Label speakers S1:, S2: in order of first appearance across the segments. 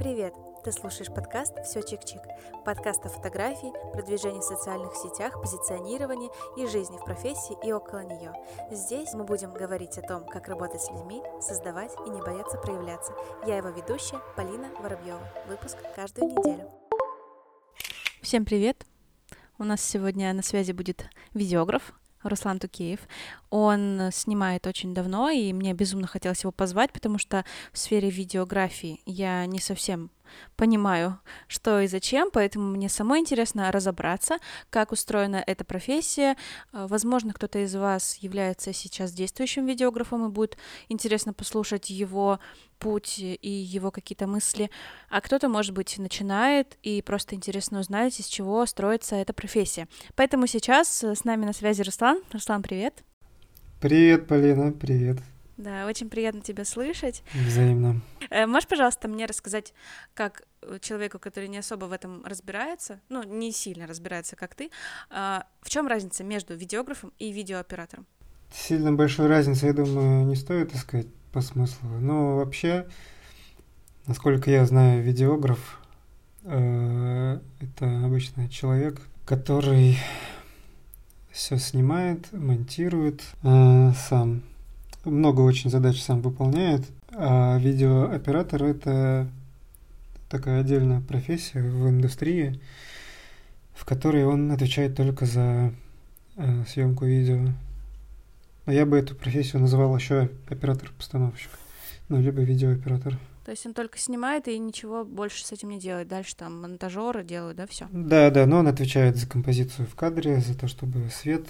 S1: Привет! Ты слушаешь подкаст «Все чик-чик». Подкаст о фотографии, продвижении в социальных сетях, позиционировании и жизни в профессии и около нее. Здесь мы будем говорить о том, как работать с людьми, создавать и не бояться проявляться. Я его ведущая Полина Воробьева. Выпуск каждую неделю. Всем привет! У нас сегодня на связи будет видеограф, Руслан Тукеев. Он снимает очень давно, и мне безумно хотелось его позвать, потому что в сфере видеографии я не совсем понимаю, что и зачем, поэтому мне самой интересно разобраться, как устроена эта профессия. Э, возможно, кто-то из вас является сейчас действующим видеографом, и будет интересно послушать его путь и его какие-то мысли, а кто-то, может быть, начинает, и просто интересно узнать, из чего строится эта профессия. Поэтому сейчас с нами на связи Руслан. Руслан, привет.
S2: Привет, Полина, привет.
S1: Да, очень приятно тебя слышать.
S2: Взаимно.
S1: Э, можешь, пожалуйста, мне рассказать, как э, человеку, который не особо в этом разбирается, ну, не сильно разбирается, как ты, а, в чем разница между видеографом и видеооператором?
S2: Сильно большой разницы, я думаю, не стоит искать по смыслу. Но вообще, насколько я знаю, видеограф э, это обычно человек, который все снимает, монтирует э, сам много очень задач сам выполняет, а видеооператор это такая отдельная профессия в индустрии, в которой он отвечает только за э, съемку видео. Но я бы эту профессию называл еще оператор-постановщик, ну, либо видеооператор.
S1: То есть он только снимает и ничего больше с этим не делает. Дальше там монтажеры делают, да, все.
S2: Да, да, но он отвечает за композицию в кадре, за то, чтобы свет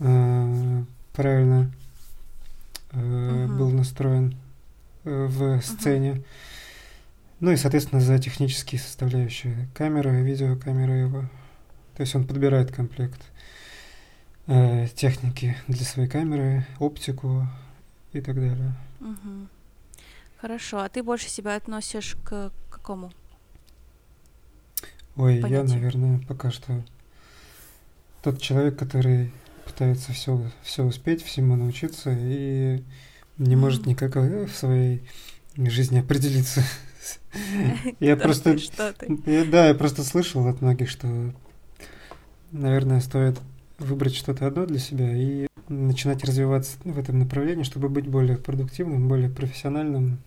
S2: э, правильно э, угу. был настроен э, в сцене. Угу. Ну и, соответственно, за технические составляющие камеры, видеокамеры его. То есть он подбирает комплект э, техники для своей камеры, оптику и так далее.
S1: Угу. Хорошо. А ты больше себя относишь к какому?
S2: Ой, понятию? я, наверное, пока что тот человек, который пытается все, все успеть, всему научиться и не может никак в своей жизни определиться. Я просто... Да, я просто слышал от многих, что, наверное, стоит выбрать что-то одно для себя и начинать развиваться в этом направлении, чтобы быть более продуктивным, более профессиональным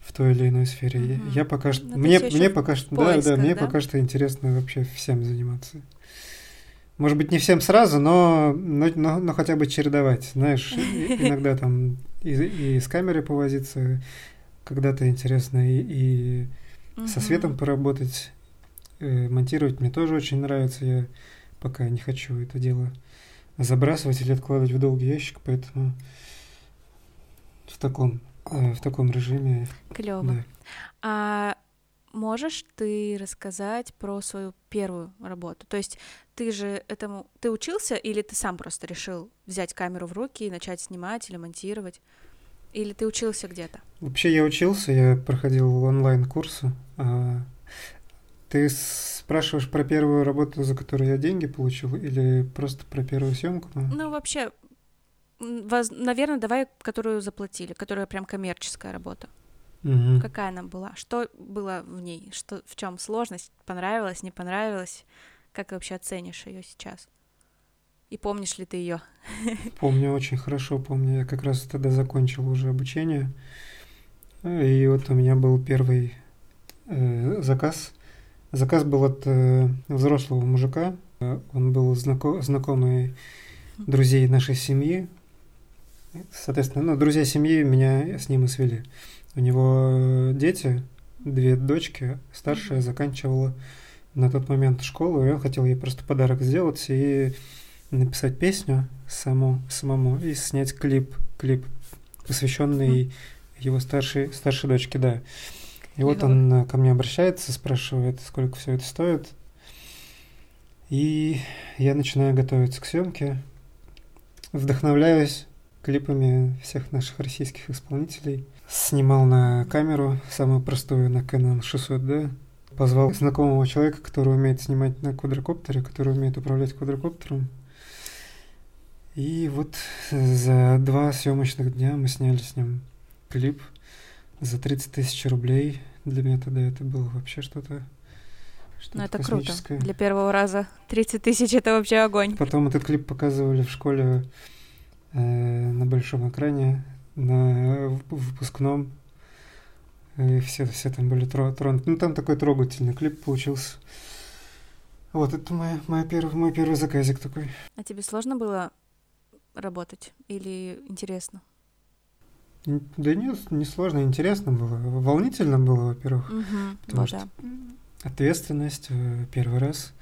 S2: в той или иной сфере. Я пока что... Мне, мне пока что... Да, да, мне пока что интересно вообще всем заниматься. Может быть, не всем сразу, но, но, но, но хотя бы чередовать. Знаешь, иногда там и, и с камерой повозиться, когда-то интересно и, и угу. со светом поработать. Э, монтировать мне тоже очень нравится. Я пока не хочу это дело забрасывать или откладывать в долгий ящик, поэтому в таком, э, в таком режиме.
S1: Клево. Да. А можешь ты рассказать про свою первую работу? То есть ты же этому... Ты учился или ты сам просто решил взять камеру в руки и начать снимать или монтировать? Или ты учился где-то?
S2: Вообще я учился, я проходил онлайн-курсы. А ты спрашиваешь про первую работу, за которую я деньги получил, или просто про первую съемку?
S1: Ну, вообще, воз... наверное, давай, которую заплатили, которая прям коммерческая работа. Угу. Какая она была? Что было в ней? Что, в чем сложность? Понравилось, не понравилось? Как ты вообще оценишь ее сейчас? И помнишь ли ты ее?
S2: Помню, очень хорошо помню. Я как раз тогда закончил уже обучение. И вот у меня был первый э, заказ. Заказ был от э, взрослого мужика. Он был знако- знакомый друзей нашей семьи. Соответственно, ну, друзья семьи меня с ним и свели. У него э, дети, две дочки, старшая заканчивала на тот момент школу, и он хотел ей просто подарок сделать и написать песню саму, самому и снять клип, клип, посвященный mm. его старшей, старшей дочке, да. И вот он э, ко мне обращается, спрашивает, сколько все это стоит. И я начинаю готовиться к съемке, вдохновляюсь клипами всех наших российских исполнителей – Снимал на камеру, самую простую, на Canon 600D. Позвал знакомого человека, который умеет снимать на квадрокоптере, который умеет управлять квадрокоптером. И вот за два съемочных дня мы сняли с ним клип. за 30 тысяч рублей. Для меня тогда это было вообще что-то
S1: что ну, это круто. Для первого раза 30 тысяч — это вообще огонь.
S2: Потом этот клип показывали в школе э, на большом экране, на выпускном. И все, все там были тронуты. Ну, там такой трогательный клип получился. Вот, это моя, моя перв, мой первый заказик такой.
S1: А тебе сложно было работать или интересно?
S2: Да нет, не сложно, интересно было. Волнительно было, во-первых. Угу, потому вот что да. ответственность э, первый раз.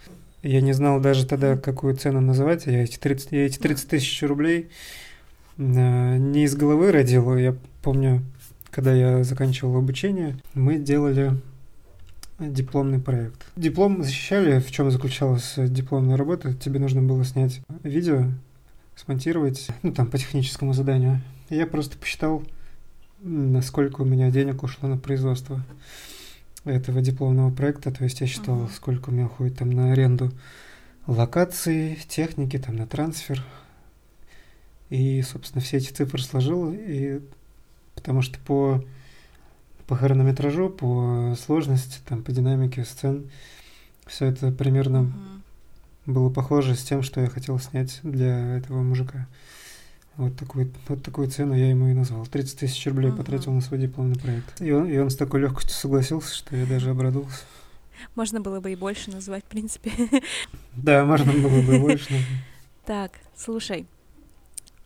S2: Я не знал даже тогда, какую цену называть. Я эти 30, я эти 30 тысяч рублей не из головы родил. Я помню, когда я заканчивал обучение, мы делали дипломный проект. Диплом защищали, в чем заключалась дипломная работа. Тебе нужно было снять видео, смонтировать, ну там по техническому заданию. Я просто посчитал, насколько у меня денег ушло на производство этого дипломного проекта. То есть я считал, сколько у меня уходит там на аренду локации, техники, там на трансфер. И, собственно, все эти цифры сложил. И потому что по, по хронометражу, по сложности, там, по динамике сцен, все это примерно uh-huh. было похоже с тем, что я хотел снять для этого мужика. Вот такую, вот такую цену я ему и назвал. 30 тысяч рублей угу. потратил на свой дипломный проект. И он, и он с такой легкостью согласился, что я даже обрадовался.
S1: Можно было бы и больше назвать, в принципе.
S2: Да, можно было бы и больше.
S1: Так, слушай,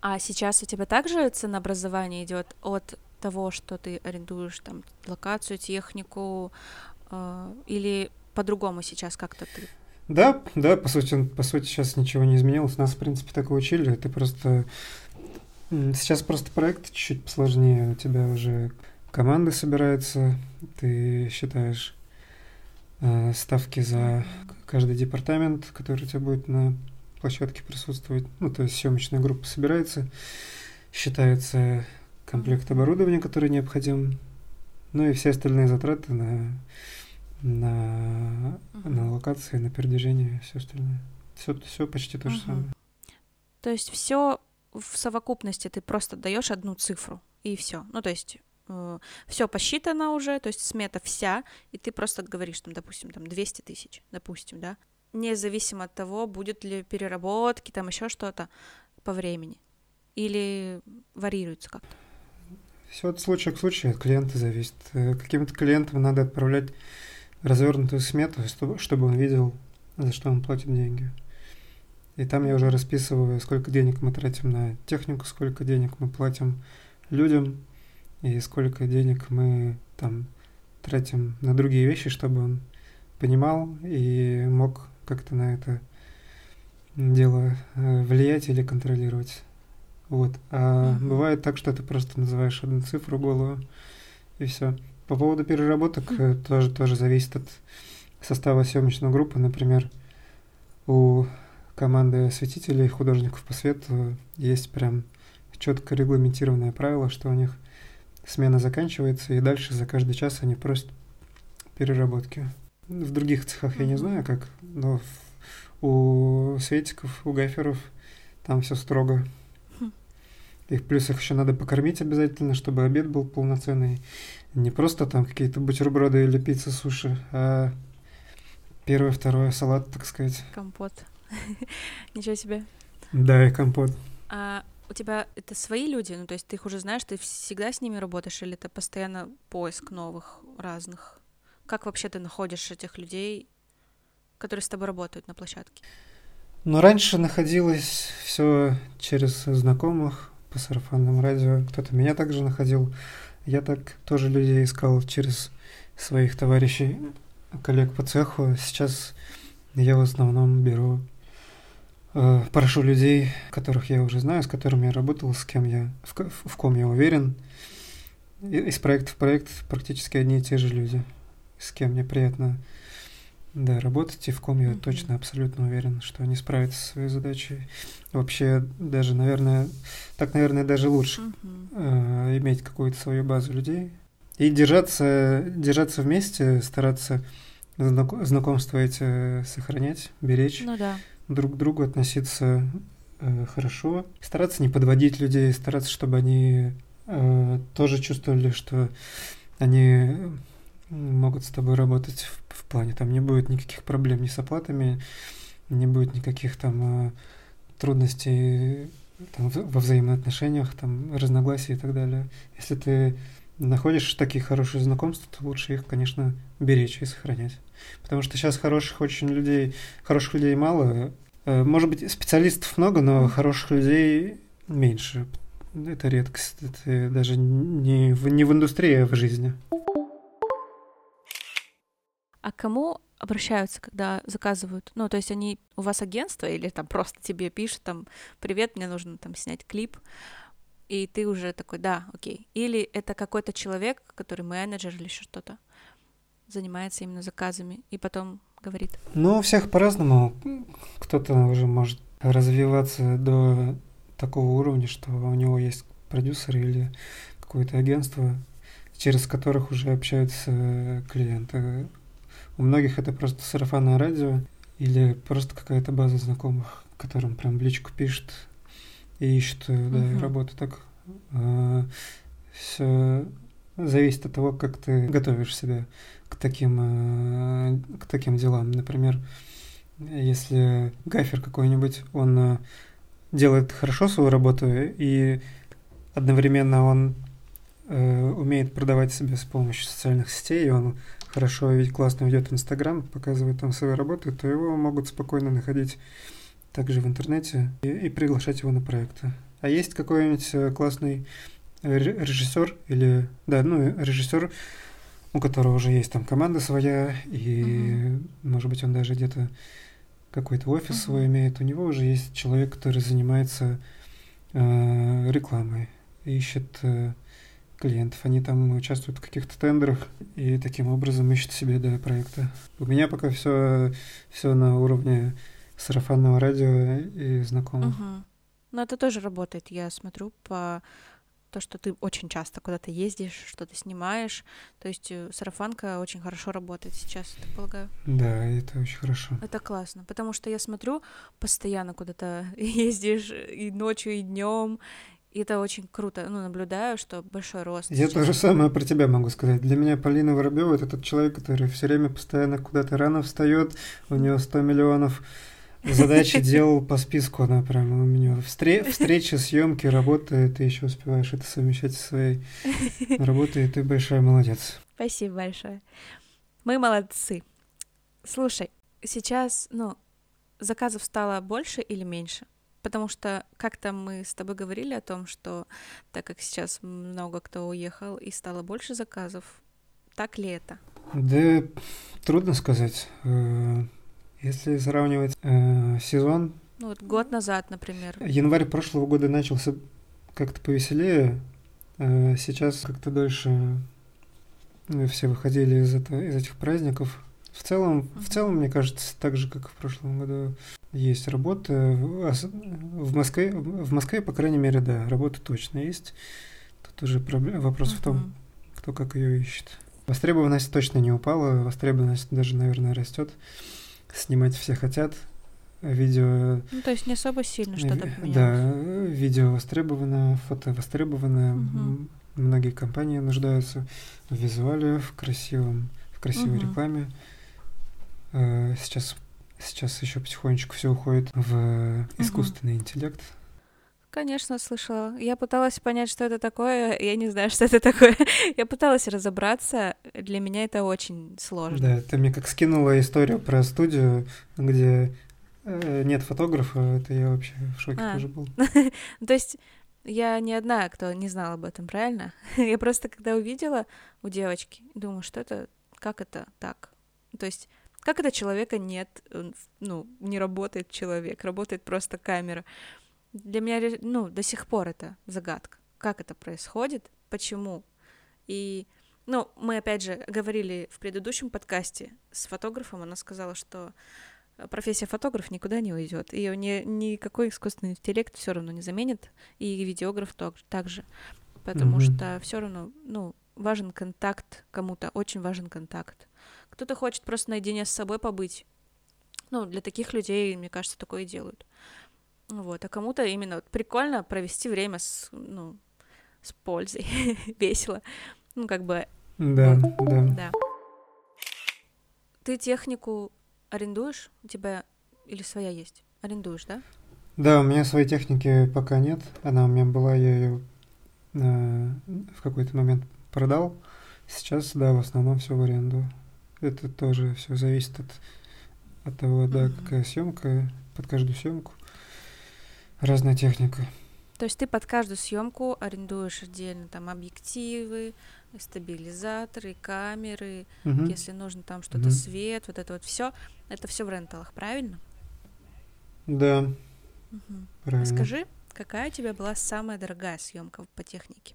S1: а сейчас у тебя также ценообразование идет от того, что ты арендуешь там локацию, технику, э, или по-другому сейчас как-то ты
S2: да, да, по сути, по сути сейчас ничего не изменилось. Нас, в принципе, так и учили. Ты просто Сейчас просто проект чуть-чуть посложнее. У тебя уже команда собирается, ты считаешь э, ставки за каждый департамент, который у тебя будет на площадке присутствовать. Ну, то есть съемочная группа собирается, считается комплект оборудования, который необходим, ну и все остальные затраты на, на, на локации, на передвижение, все остальное. Все, все почти то же uh-huh. самое.
S1: То есть все в совокупности ты просто даешь одну цифру, и все. Ну, то есть э, все посчитано уже, то есть смета вся, и ты просто говоришь, там, допустим, там 200 тысяч, допустим, да, независимо от того, будет ли переработки, там еще что-то по времени, или варьируется как-то.
S2: Все от случая к случаю, от клиента зависит. Э, каким-то клиентам надо отправлять развернутую смету, чтобы он видел, за что он платит деньги. И там я уже расписываю, сколько денег мы тратим на технику, сколько денег мы платим людям, и сколько денег мы там тратим на другие вещи, чтобы он понимал и мог как-то на это дело э, влиять или контролировать. Вот. А mm-hmm. бывает так, что ты просто называешь одну цифру голову, и все. По поводу переработок mm-hmm. тоже, тоже зависит от состава съемочной группы. Например, у команды осветителей, художников по свету есть прям четко регламентированное правило, что у них смена заканчивается, и дальше за каждый час они просят переработки. В других цехах я не знаю, как, но у светиков, у гаферов там все строго. Их плюс их еще надо покормить обязательно, чтобы обед был полноценный. Не просто там какие-то бутерброды или пицца, суши, а первое, второе, салат, так сказать.
S1: Компот. Ничего себе.
S2: Да, и компот.
S1: А у тебя это свои люди? Ну, то есть ты их уже знаешь, ты всегда с ними работаешь, или это постоянно поиск новых, разных? Как вообще ты находишь этих людей, которые с тобой работают на площадке?
S2: Ну, раньше находилось все через знакомых по сарафанному радио. Кто-то меня также находил. Я так тоже людей искал через своих товарищей, коллег по цеху. Сейчас я в основном беру Э, прошу людей, которых я уже знаю, с которыми я работал, с кем я, в, в ком я уверен. Из проекта в проект практически одни и те же люди, с кем мне приятно да, работать, и в ком я точно абсолютно уверен, что они справятся со своей задачей. Вообще, даже, наверное, так, наверное, даже лучше mm-hmm. э, иметь какую-то свою базу людей и держаться, держаться вместе, стараться знакомства эти сохранять, беречь.
S1: Ну да
S2: друг к другу относиться э, хорошо, стараться не подводить людей, стараться, чтобы они э, тоже чувствовали, что они могут с тобой работать в, в плане, там не будет никаких проблем ни с оплатами, не будет никаких там э, трудностей там, во взаимоотношениях, там, разногласий и так далее. Если ты находишь такие хорошие знакомства, то лучше их, конечно, беречь и сохранять. Потому что сейчас хороших очень людей, хороших людей мало. Э, может быть, специалистов много, но хороших людей меньше. Это редкость. Это даже не в, не в индустрии, а в жизни.
S1: А кому обращаются, когда заказывают? Ну, то есть они у вас агентство или там просто тебе пишут там, привет, мне нужно там снять клип, и ты уже такой, да, окей. Или это какой-то человек, который менеджер или еще что-то, занимается именно заказами, и потом говорит.
S2: Ну, у всех по-разному. Кто-то уже может развиваться до такого уровня, что у него есть продюсер или какое-то агентство, через которых уже общаются клиенты. У многих это просто сарафанное радио или просто какая-то база знакомых, которым прям в личку пишет и ищет да, uh-huh. работу. Так э, все зависит от того, как ты готовишь себя к таким, э, к таким делам. Например, если гафер какой-нибудь, он э, делает хорошо свою работу и одновременно он э, умеет продавать себя с помощью социальных сетей, и он хорошо ведь классно ведет Инстаграм, показывает там свои работы, то его могут спокойно находить также в интернете и, и приглашать его на проекты. А есть какой-нибудь э, классный режиссер или, да, ну, режиссер, у которого уже есть там команда своя, и, mm-hmm. может быть, он даже где-то какой-то офис mm-hmm. свой имеет, у него уже есть человек, который занимается э, рекламой, ищет э, клиентов. Они там участвуют в каких-то тендерах и таким образом ищут себе да, проекты. У меня пока все, все на уровне сарафанного радио и знакомых.
S1: Угу. Но это тоже работает. Я смотрю по то, что ты очень часто куда-то ездишь, что-то снимаешь. То есть э, сарафанка очень хорошо работает сейчас, я полагаю.
S2: Да, это очень хорошо.
S1: Это классно, потому что я смотрю, постоянно куда-то ездишь и ночью, и днем, и это очень круто. Ну, наблюдаю, что большой рост.
S2: Я сейчас. то же самое про тебя могу сказать. Для меня Полина Воробьева это тот человек, который все время постоянно куда-то рано встает, у него 100 миллионов задачи делал по списку, она прям у меня встре- встречи, съемки, работы, ты еще успеваешь это совмещать со своей работой, и ты большая молодец.
S1: Спасибо большое. Мы молодцы. Слушай, сейчас, ну, заказов стало больше или меньше? Потому что как-то мы с тобой говорили о том, что так как сейчас много кто уехал и стало больше заказов, так ли это?
S2: Да, трудно сказать. Э, если сравнивать э, сезон...
S1: Ну вот год назад, например.
S2: Январь прошлого года начался как-то повеселее. Э, сейчас как-то дольше все выходили из, это, из этих праздников. В целом, uh-huh. в целом, мне кажется, так же, как в прошлом году, есть работа. В Москве, в Москве, по крайней мере, да, работа точно есть. Тут уже проблема, вопрос uh-huh. в том, кто как ее ищет. Востребованность точно не упала, востребованность даже, наверное, растет. Снимать все хотят. Видео...
S1: Ну, то есть не особо сильно что-то
S2: поменялось. Да, видео востребовано, фото востребовано. Угу. Многие компании нуждаются в визуале, в красивом, в красивой угу. рекламе. Э, сейчас Сейчас еще потихонечку все уходит в искусственный угу. интеллект.
S1: Конечно, слышала. Я пыталась понять, что это такое. Я не знаю, что это такое. Я пыталась разобраться. Для меня это очень сложно.
S2: Да, ты мне как скинула историю про студию, где э, нет фотографа. Это я вообще в шоке а. тоже был.
S1: То есть я не одна, кто не знал об этом, правильно? Я просто когда увидела у девочки, думаю, что это, как это так? То есть как это человека нет, ну, не работает человек, работает просто камера. Для меня, ну, до сих пор это загадка. Как это происходит, почему. И, ну, мы опять же говорили в предыдущем подкасте с фотографом, она сказала, что профессия фотограф никуда не уйдет, и ни, никакой искусственный интеллект все равно не заменит, и видеограф также, потому mm-hmm. что все равно, ну, важен контакт кому-то, очень важен контакт. Кто-то хочет просто наедине с собой побыть. Ну, для таких людей, мне кажется, такое и делают. Вот, а кому-то именно вот прикольно провести время с, ну, с пользой, весело. Ну, как бы
S2: Да,
S1: Вот.
S2: да.
S1: Да. Ты технику арендуешь? У тебя или своя есть? Арендуешь, да?
S2: Да, у меня своей техники пока нет. Она у меня была, я ее в какой-то момент продал. Сейчас, да, в основном все в аренду. Это тоже все зависит от, от того, да,
S1: Мгм.
S2: какая съемка, под каждую съемку. Разная техника.
S1: То есть ты под каждую съемку арендуешь отдельно там объективы, стабилизаторы, камеры,
S2: Мгм.
S1: если нужно там что-то
S2: Мгм.
S1: свет, вот это вот все, это все в ренталах, правильно?
S2: Да,
S1: Мгм.
S2: правильно.
S1: Скажи, какая у тебя была самая дорогая съемка по технике?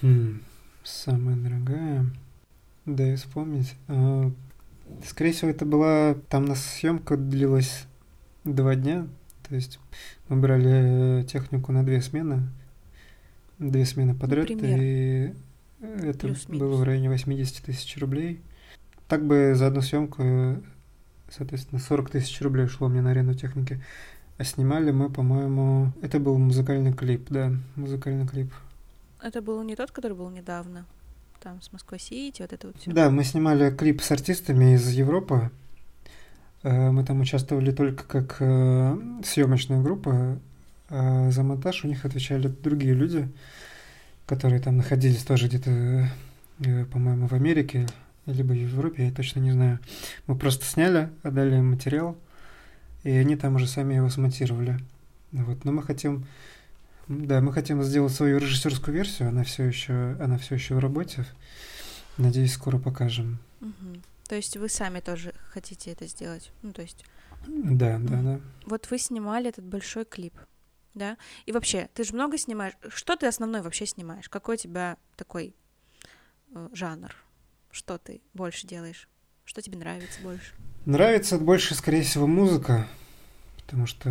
S2: Хм, самая дорогая. Да и вспомнить. А, Скорее всего, это была... Там у нас съемка длилась два дня. То есть мы брали э, технику на две смены. Две смены подряд.
S1: Например?
S2: И это было в районе 80 тысяч рублей. Так бы за одну съемку, э, соответственно, 40 тысяч рублей ушло мне на аренду техники. А снимали мы, по-моему... Это был музыкальный клип, да, музыкальный клип.
S1: Это был не тот, который был недавно, там с Москва-Сити, вот это вот все.
S2: Да, мы снимали клип с артистами из Европы. Э, Мы там участвовали только как э, съемочная группа, а за монтаж у них отвечали другие люди, которые там находились тоже где-то, э, по-моему, в Америке, либо в Европе, я точно не знаю. Мы просто сняли, отдали им материал, и они там уже сами его смонтировали. Вот, но мы хотим, да, мы хотим сделать свою режиссерскую версию, она все еще, она все еще в работе. Надеюсь, скоро покажем.
S1: Мгм. То есть вы сами тоже хотите это сделать? Ну, то есть
S2: Да, да, да.
S1: вот вы снимали этот большой клип, да? И вообще, ты же много снимаешь. Что ты основной вообще снимаешь? Какой у тебя такой э, жанр? Что ты больше делаешь? Что тебе нравится больше?
S2: Нравится больше, скорее всего, музыка, потому что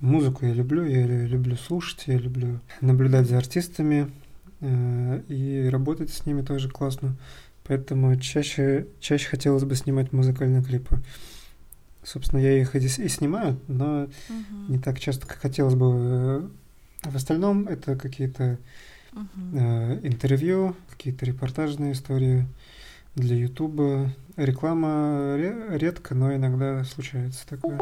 S2: музыку я люблю, я лю- люблю слушать, я люблю наблюдать за артистами э, и работать с ними тоже классно. Поэтому чаще, чаще хотелось бы снимать музыкальные клипы. Собственно, я их и, и снимаю, но не так часто, как хотелось бы. В остальном это какие-то
S1: Мгм.
S2: э, интервью, какие-то репортажные истории для Ютуба. Реклама ре- редко, но иногда случается такое.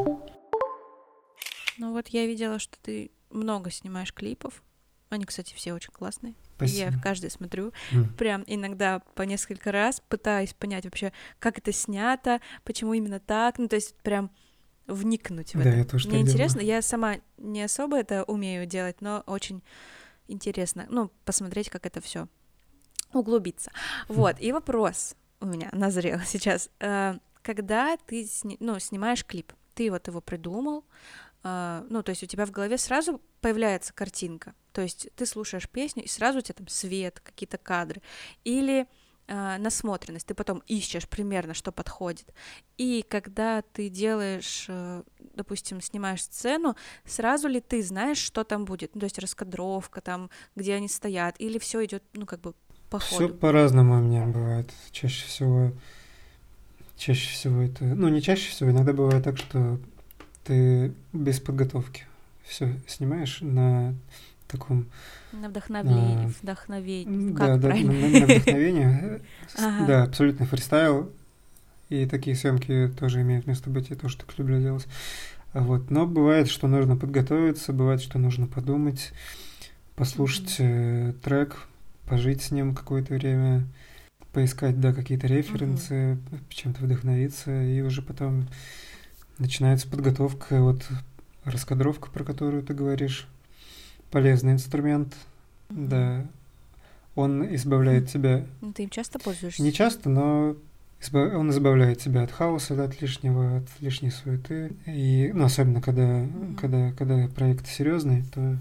S1: Ну вот я видела, что ты много снимаешь клипов. Они, кстати, все очень классные.
S2: Спасибо.
S1: Я каждый смотрю.
S2: М.
S1: Прям иногда по несколько раз пытаюсь понять вообще, как это снято, почему именно так. Ну, то есть прям вникнуть в
S2: Да,
S1: это.
S2: я тоже
S1: Мне
S2: так делаю.
S1: интересно, я сама не особо это умею делать, но очень интересно, ну, посмотреть, как это все углубиться.
S2: Хм.
S1: Вот, и вопрос у меня назрел сейчас. Э, Когда ты сни- ну, снимаешь клип, ты вот его придумал, ну, то есть у тебя в голове сразу появляется картинка, то есть ты слушаешь песню, и сразу у тебя там свет, какие-то кадры, или э, насмотренность, ты потом ищешь примерно, что подходит. И когда ты делаешь, э, допустим, снимаешь сцену, сразу ли ты знаешь, что там будет? Ну, то есть раскадровка там, где они стоят, или все идет, ну, как бы по
S2: Все
S1: ходу?
S2: по-разному у меня бывает. Чаще всего, чаще всего это, ну не чаще всего, иногда бывает так, что ты без подготовки все снимаешь на таком,
S1: На вдохновение,
S2: А,
S1: вдохновение,
S2: да,
S1: как
S2: да,
S1: правильно?
S2: на, на вдохновение, да, абсолютный фристайл, и такие съемки тоже имеют место быть, я тоже так люблю делать. А Вот. Но бывает, что нужно подготовиться, бывает, что нужно подумать, послушать э, трек, пожить с ним какое-то время, поискать, да, какие-то референсы, чем-то вдохновиться, и уже потом начинается подготовка, вот раскадровка, про которую ты говоришь. Полезный инструмент,
S1: Мгм.
S2: да. Он избавляет тебя
S1: Ну, Ты им часто пользуешься?
S2: не часто, но он избавляет тебя от хаоса, да, от лишнего, от лишней суеты. И, ну, особенно когда,
S1: Мгм.
S2: когда, когда проект серьезный, то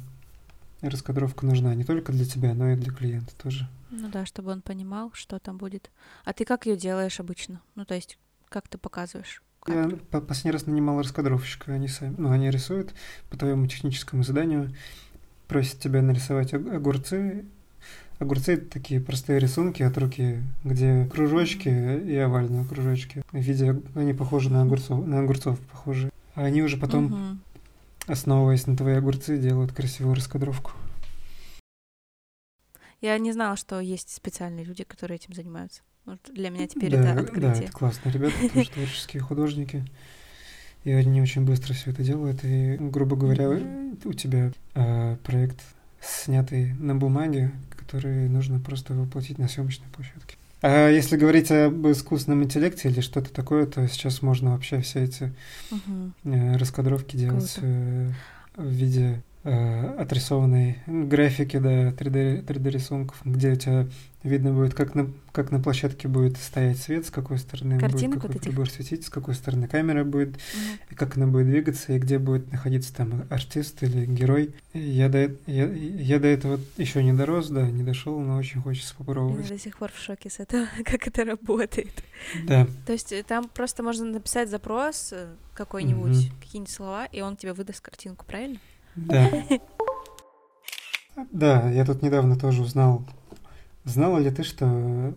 S2: раскадровка нужна не только для тебя, но и для клиента тоже.
S1: Ну да, чтобы он понимал, что там будет. А ты как ее делаешь обычно? Ну, то есть, как ты показываешь?
S2: Я последний раз нанимал раскадровщика, они сами, ну, они рисуют по твоему техническому заданию, просят тебя нарисовать ог- огурцы. Огурцы это такие простые рисунки от руки, где кружочки и овальные кружочки. В виде они похожи на огурцов, на огурцов похожи. А они уже потом,
S1: Мгм.
S2: основываясь на твои огурцы, делают красивую раскадровку.
S1: Я не знала, что есть специальные люди, которые этим занимаются. Вот для меня теперь
S2: да,
S1: это открытие.
S2: Да, это классно. Ребята тоже творческие художники. И они очень быстро все это делают. И, грубо говоря, у тебя э, проект снятый на бумаге, который нужно просто воплотить на съемочной площадке. А если говорить об искусственном интеллекте или что-то такое, то сейчас можно вообще все эти угу. раскадровки делать э, в виде отрисованной графики, да, 3D, 3D рисунков, где у тебя видно будет, как на, как на площадке будет стоять свет, с какой стороны
S1: Картинок
S2: будет какой
S1: вот
S2: прибор светить, с какой стороны камера будет, угу. и как она будет двигаться, и где будет находиться там артист или герой. Я до, я, я до этого еще не дорос, да, не дошел, но очень хочется попробовать.
S1: Я до сих пор в шоке с этого, как это работает.
S2: Да.
S1: То есть э, там просто можно написать запрос э, какой-нибудь, угу. какие-нибудь слова, и он тебе выдаст картинку, правильно?
S2: Да. Да, я тут недавно тоже узнал. Знала ли ты, что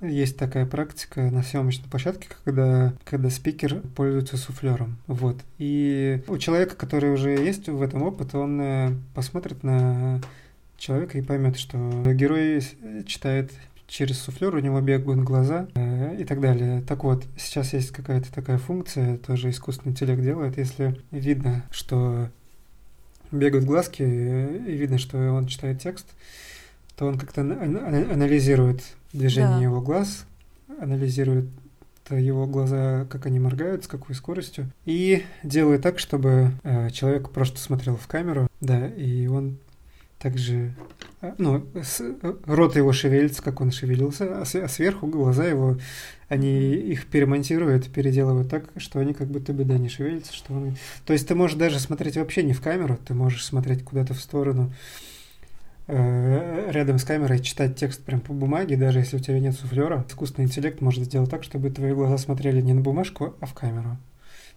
S2: есть такая практика на съемочной площадке, когда, когда спикер пользуется суфлером. Вот. И у человека, который уже есть в этом опыт, он э, посмотрит на человека и поймет, что герой читает через суфлер, у него бегают глаза э, и так далее. Так вот, сейчас есть какая-то такая функция, тоже искусственный интеллект делает, если видно, что бегают глазки, и видно, что он читает текст, то он как-то анализирует движение да. его глаз, анализирует его глаза, как они моргают, с какой скоростью, и делает так, чтобы э, человек просто смотрел в камеру, да, и он также, э, ну, с, э, рот его шевелится, как он шевелился, а, с, а сверху глаза его, они их перемонтируют, переделывают так, что они как будто бы, да, не шевелятся, что он... То есть ты можешь даже смотреть вообще не в камеру, ты можешь смотреть куда-то в сторону, э, рядом с камерой читать текст прям по бумаге, даже если у тебя нет суфлера. Искусственный интеллект может сделать так, чтобы твои глаза смотрели не на бумажку, а в камеру.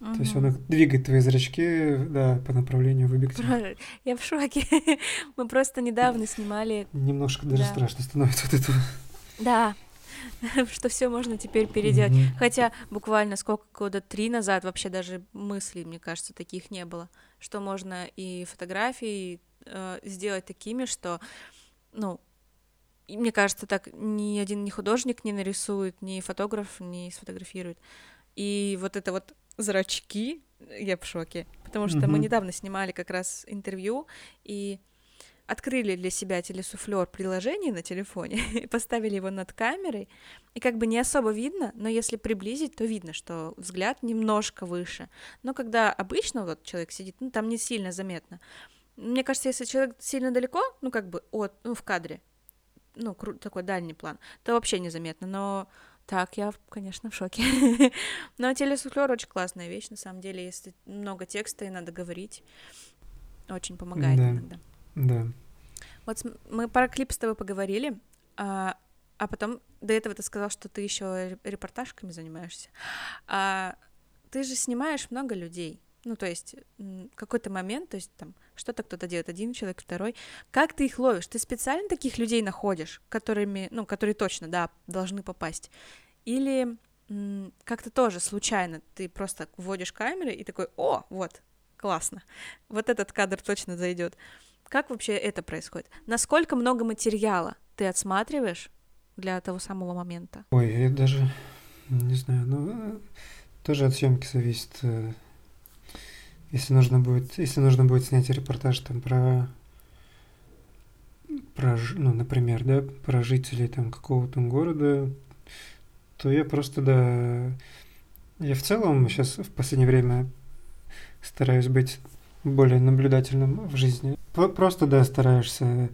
S2: Угу. То есть он их двигает твои зрачки, да, по направлению в объектив.
S1: Я в шоке. Мы просто недавно снимали.
S2: Немножко даже да. страшно становится от этого.
S1: Да, что все можно теперь переделать. Mm-hmm. Хотя буквально сколько года три назад вообще даже мыслей, мне кажется, таких не было, что можно и фотографии э, сделать такими, что, ну, и мне кажется, так ни один ни художник не нарисует, ни фотограф не сфотографирует. И вот это вот зрачки, я в шоке, потому что mm-hmm. мы недавно снимали как раз интервью и открыли для себя телесуфлер приложение на телефоне и поставили его над камерой, и как бы не особо видно, но если приблизить, то видно, что взгляд немножко выше. Но когда обычно вот человек сидит, ну там не сильно заметно. Мне кажется, если человек сильно далеко, ну как бы от, ну в кадре, ну такой дальний план, то вообще незаметно, но так, я, конечно, в шоке. Но телесуфлер очень классная вещь, на самом деле, если много текста и надо говорить, очень помогает
S2: да.
S1: иногда.
S2: Да.
S1: Вот мы про клип с тобой поговорили, а, а потом до этого ты сказал, что ты еще репортажками занимаешься. А ты же снимаешь много людей. Ну, то есть какой-то момент, то есть там что-то кто-то делает, один человек, второй. Как ты их ловишь? Ты специально таких людей находишь, которыми, ну, которые точно, да, должны попасть? Или как-то тоже случайно ты просто вводишь камеры и такой, о, вот, классно, вот этот кадр точно зайдет. Как вообще это происходит? Насколько много материала ты отсматриваешь для того самого момента?
S2: Ой, я даже не знаю, ну тоже от съемки зависит. Если нужно будет, если нужно будет снять репортаж там про про, ну, например, да, про жителей там какого-то города, то я просто, да, я в целом сейчас в последнее время стараюсь быть более наблюдательным в жизни. Просто, да, стараешься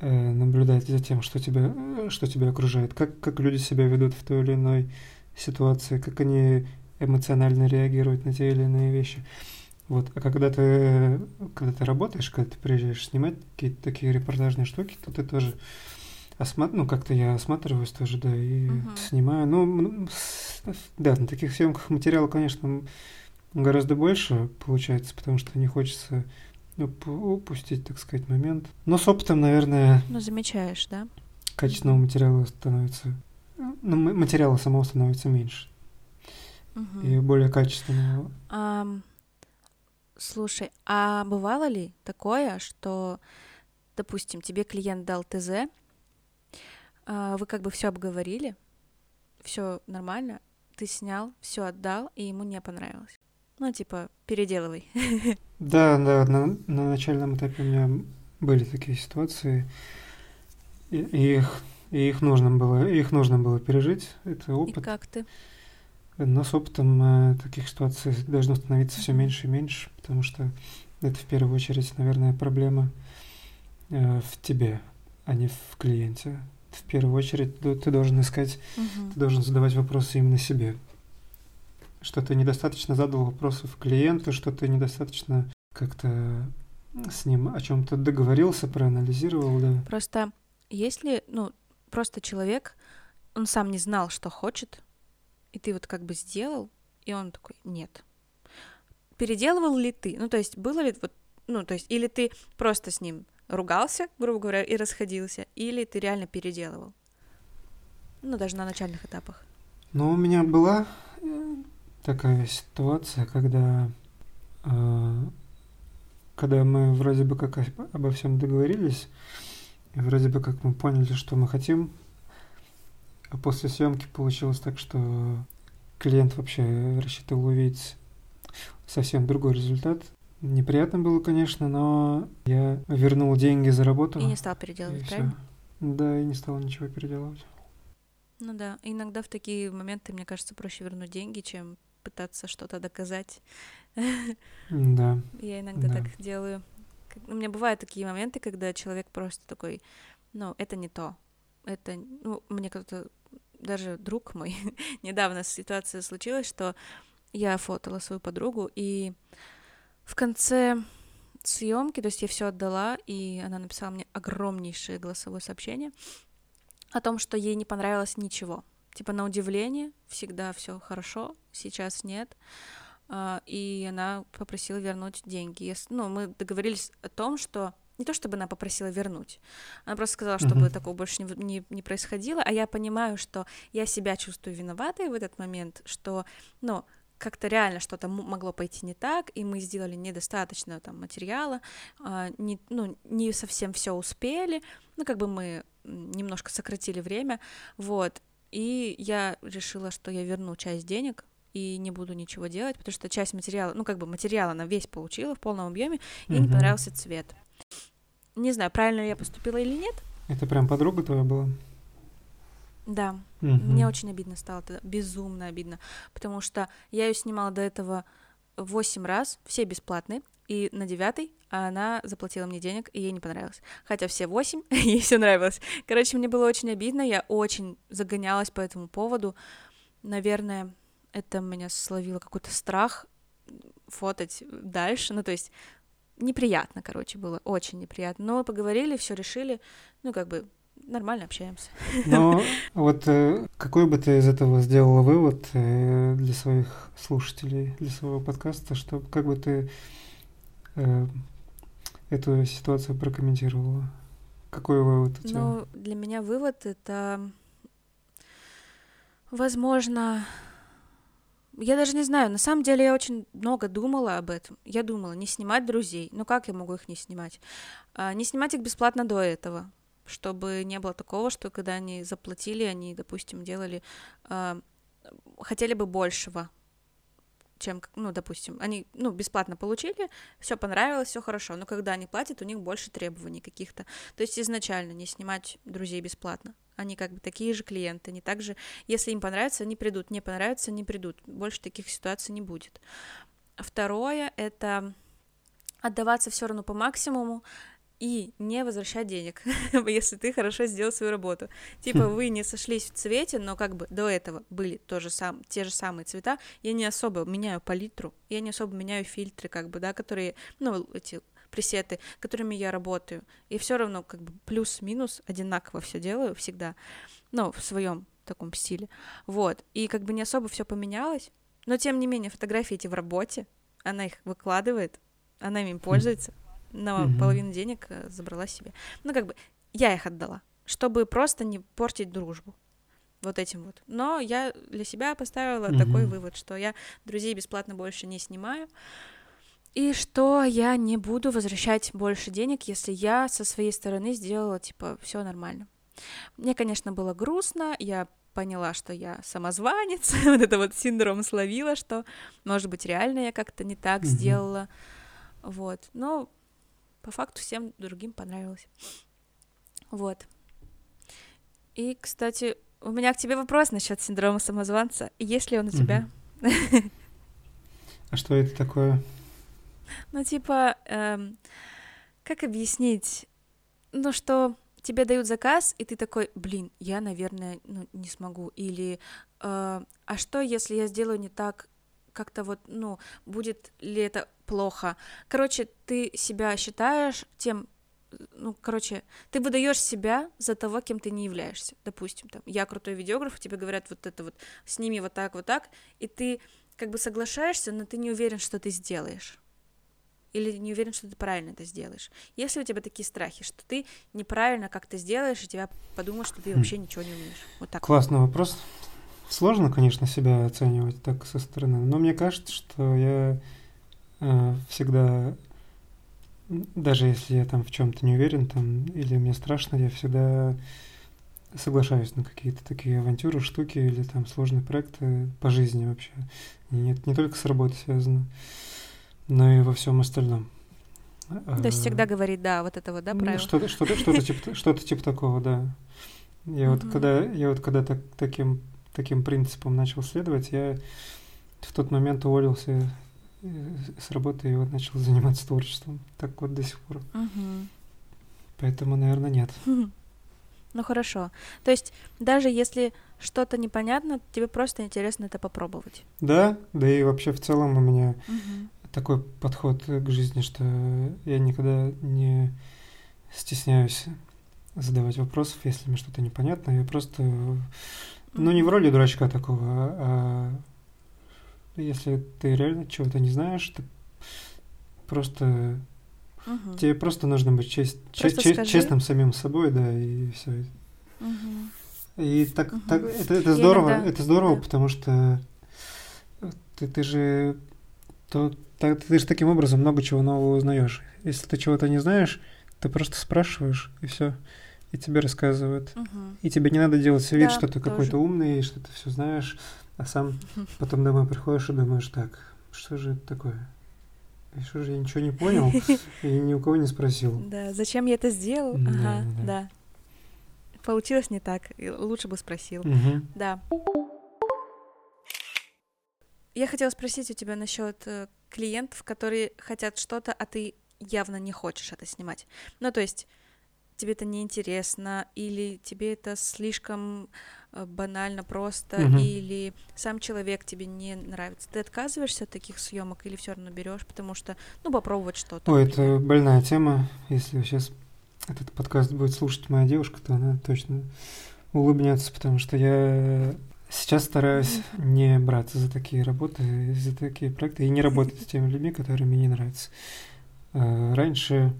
S2: э, наблюдать за тем, что тебя, что тебя окружает, как, как люди себя ведут в той или иной ситуации, как они эмоционально реагируют на те или иные вещи. Вот. А когда ты, когда ты работаешь, когда ты приезжаешь снимать какие-то такие репортажные штуки, то ты тоже осмат... ну, как-то я осматриваюсь тоже, да, и uh-huh. снимаю. Ну, да, на таких съемках материала, конечно, гораздо больше получается, потому что не хочется упустить, так сказать, момент. Но с опытом, наверное...
S1: Ну, замечаешь, да?
S2: Качественного материала становится... Ну, материала самого становится меньше. Угу. И более качественного.
S1: А, слушай, а бывало ли такое, что, допустим, тебе клиент дал ТЗ, а, вы как бы все обговорили, все нормально, ты снял, все отдал, и ему не понравилось. Ну, типа, переделывай.
S2: Да, да, на, на начальном этапе у меня были такие ситуации, и, и их и их нужно было, их нужно было пережить, это опыт.
S1: И как ты?
S2: Но с опытом э, таких ситуаций должно становиться все меньше и меньше, потому что это в первую очередь, наверное, проблема э, в тебе, а не в клиенте. В первую очередь ты должен искать, угу. ты должен задавать вопросы именно себе. Что ты недостаточно задал вопросов клиенту, что ты недостаточно как-то с ним о чем-то договорился, проанализировал, да.
S1: Просто если, ну, просто человек, он сам не знал, что хочет, и ты вот как бы сделал, и он такой, нет. Переделывал ли ты? Ну, то есть было ли вот, ну, то есть, или ты просто с ним ругался, грубо говоря, и расходился, или ты реально переделывал? Ну, даже на начальных этапах.
S2: Ну, у меня была э, такая ситуация, когда, э, когда мы вроде бы как обо всем договорились, вроде бы как мы поняли, что мы хотим. А после съемки получилось так, что клиент вообще рассчитывал увидеть совсем другой результат. Неприятно было, конечно, но я вернул деньги за работу.
S1: И не стал переделывать, правильно?
S2: Да, и не стал ничего переделывать.
S1: Ну да, иногда в такие моменты, мне кажется, проще вернуть деньги, чем пытаться что-то доказать.
S2: Да.
S1: Я иногда да. так делаю. У меня бывают такие моменты, когда человек просто такой, ну, это не то. Это, ну, мне кто-то, даже друг мой, недавно ситуация случилась, что я фотала свою подругу, и в конце съемки, то есть я все отдала, и она написала мне огромнейшее голосовое сообщение о том, что ей не понравилось ничего. Типа на удивление, всегда все хорошо, сейчас нет. А, и она попросила вернуть деньги. Ну, мы договорились о том, что не то чтобы она попросила вернуть, она просто сказала, чтобы uh-huh. такого больше не, не, не происходило, а я понимаю, что я себя чувствую виноватой в этот момент, что, ну, как-то реально что-то могло пойти не так, и мы сделали недостаточно там материала, а, не, ну, не совсем все успели, ну, как бы мы немножко сократили время, вот, и я решила, что я верну часть денег, и не буду ничего делать, потому что часть материала, ну как бы материал она весь получила в полном объеме, и угу. не понравился цвет. Не знаю, правильно ли я поступила или нет.
S2: Это прям подруга твоя была?
S1: Да. Угу. Мне очень обидно стало тогда, безумно обидно, потому что я ее снимала до этого восемь раз, все бесплатные, и на девятый она заплатила мне денег, и ей не понравилось. Хотя все восемь, ей все нравилось. Короче, мне было очень обидно, я очень загонялась по этому поводу. Наверное, это меня словило какой-то страх фотать дальше, ну, то есть неприятно, короче, было, очень неприятно. Но поговорили, все решили, ну, как бы нормально общаемся.
S2: Но вот э, какой бы ты из этого сделала вывод э, для своих слушателей, для своего подкаста, что как бы ты э, эту ситуацию прокомментировала? Какой вывод у тебя?
S1: Ну, для меня вывод это, возможно, я даже не знаю, на самом деле я очень много думала об этом. Я думала, не снимать друзей. Ну как я могу их не снимать? А, не снимать их бесплатно до этого, чтобы не было такого, что когда они заплатили, они, допустим, делали, а, хотели бы большего, чем, ну, допустим, они, ну, бесплатно получили, все понравилось, все хорошо, но когда они платят, у них больше требований каких-то. То есть изначально не снимать друзей бесплатно. Они как бы такие же клиенты, они также, если им понравится, они придут, не понравится, не придут. Больше таких ситуаций не будет. Второе — это отдаваться все равно по максимуму, и не возвращать денег, если ты хорошо сделал свою работу. Типа хм. вы не сошлись в цвете, но как бы до этого были тоже сам, те же самые цвета, я не особо меняю палитру, я не особо меняю фильтры, как бы, да, которые, ну, эти пресеты, которыми я работаю, и все равно как бы плюс-минус одинаково все делаю всегда, ну, в своем таком стиле, вот, и как бы не особо все поменялось, но тем не менее фотографии эти в работе, она их выкладывает, она ими пользуется, на mm-hmm. половину денег э, забрала себе. Ну, как бы, я их отдала, чтобы просто не портить дружбу. Вот этим вот. Но я для себя поставила mm-hmm. такой вывод, что я друзей бесплатно больше не снимаю. И что я не буду возвращать больше денег, если я со своей стороны сделала, типа, все нормально. Мне, конечно, было грустно, я поняла, что я самозванец, вот это вот синдром словила, что, может быть, реально я как-то не так mm-hmm. сделала, вот, но по факту всем другим понравилось, вот. И, кстати, у меня к тебе вопрос насчет синдрома самозванца. Есть ли он у тебя?
S2: А что это такое?
S1: Ну, типа, эм, как объяснить? Ну, что тебе дают заказ, и ты такой, блин, я, наверное, ну, не смогу. Или, э, а что, если я сделаю не так, как-то вот, ну, будет ли это плохо? Короче, ты себя считаешь тем, ну, короче, ты выдаешь себя за того, кем ты не являешься. Допустим, там, я крутой видеограф, тебе говорят вот это вот, сними вот так, вот так, и ты как бы соглашаешься, но ты не уверен, что ты сделаешь или не уверен, что ты правильно это сделаешь. Если у тебя такие страхи, что ты неправильно как-то сделаешь, и тебя подумают, что ты хм. вообще ничего не умеешь. Вот так.
S2: Классный вопрос. Сложно, конечно, себя оценивать так со стороны, но мне кажется, что я всегда, даже если я там в чем-то не уверен, там, или мне страшно, я всегда соглашаюсь на какие-то такие авантюры, штуки или там сложные проекты по жизни вообще. Нет, не только с работой связано но и во всем остальном.
S1: То есть всегда говорит, да, вот это вот, да, правило?
S2: Что-то, что-то, что-то типа, что-то типа такого, да. Я вот когда, я вот когда так, таким, таким принципом начал следовать, я в тот момент уволился с работы и вот начал заниматься творчеством. Так вот до сих пор. Поэтому, наверное, нет.
S1: Ну хорошо. То есть даже если что-то непонятно, тебе просто интересно это попробовать.
S2: Да, да и вообще в целом у меня угу такой подход к жизни, что я никогда не стесняюсь задавать вопросов, если мне что-то непонятно. Я просто, ну, не в роли дурачка такого, а если ты реально чего-то не знаешь, ты просто угу. тебе просто нужно быть чест, просто чест, честным самим собой, да, и все. Угу. И так, угу. так это, это здорово, иногда... это здорово, да. потому что ты, ты же то так, ты же таким образом много чего нового узнаешь. Если ты чего-то не знаешь, ты просто спрашиваешь, и все. И тебе рассказывают. Угу. И тебе не надо делать вид, да, что ты какой-то умный, что ты все знаешь, а сам потом домой приходишь и думаешь, так, что же это такое? И что же я ничего не понял и ни у кого не спросил.
S1: Да, зачем я это сделал? Да, ага, да. да. Получилось не так. Лучше бы спросил. Угу. Да. Я хотела спросить у тебя насчет э, клиентов, которые хотят что-то, а ты явно не хочешь это снимать. Ну, то есть тебе это неинтересно, или тебе это слишком э, банально просто, угу. или сам человек тебе не нравится. Ты отказываешься от таких съемок или все равно берешь, потому что, ну, попробовать что-то.
S2: Ой, это больная тема. Если сейчас этот подкаст будет слушать моя девушка, то она точно улыбнется, потому что я Сейчас стараюсь не браться за такие работы, за такие проекты и не работать с теми людьми, которые мне не нравятся. Э, раньше,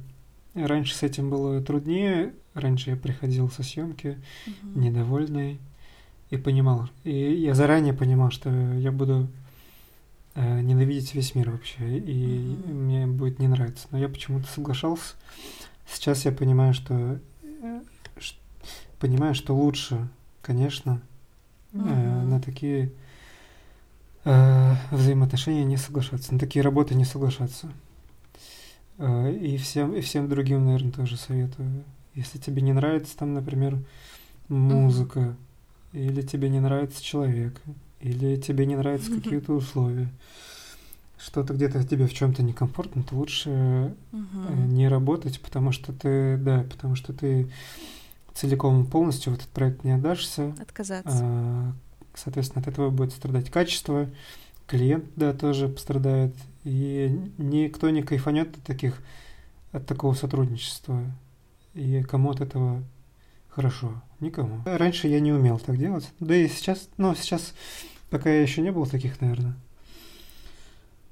S2: раньше с этим было труднее. Раньше я приходил со съемки угу. недовольный и понимал. И я заранее понимал, что я буду э, ненавидеть весь мир вообще, и угу. мне будет не нравиться. Но я почему-то соглашался. Сейчас я понимаю, что э, понимаю, что лучше, конечно, угу. э, на такие э, взаимоотношения не соглашаться, на такие работы не соглашаться. Э, и всем, и всем другим, наверное, тоже советую. Если тебе не нравится там, например, музыка, или тебе не нравится человек, или тебе не нравятся какие-то условия, что-то где-то тебе в чем-то некомфортно, то лучше угу. не работать, потому что ты, да, потому что ты целиком полностью в этот проект не отдашься.
S1: Отказаться.
S2: А, соответственно, от этого будет страдать качество, клиент, да, тоже пострадает, и никто не кайфанет от таких, от такого сотрудничества. И кому от этого хорошо? Никому. Раньше я не умел так делать. Да и сейчас, ну, сейчас, пока я еще не было таких, наверное,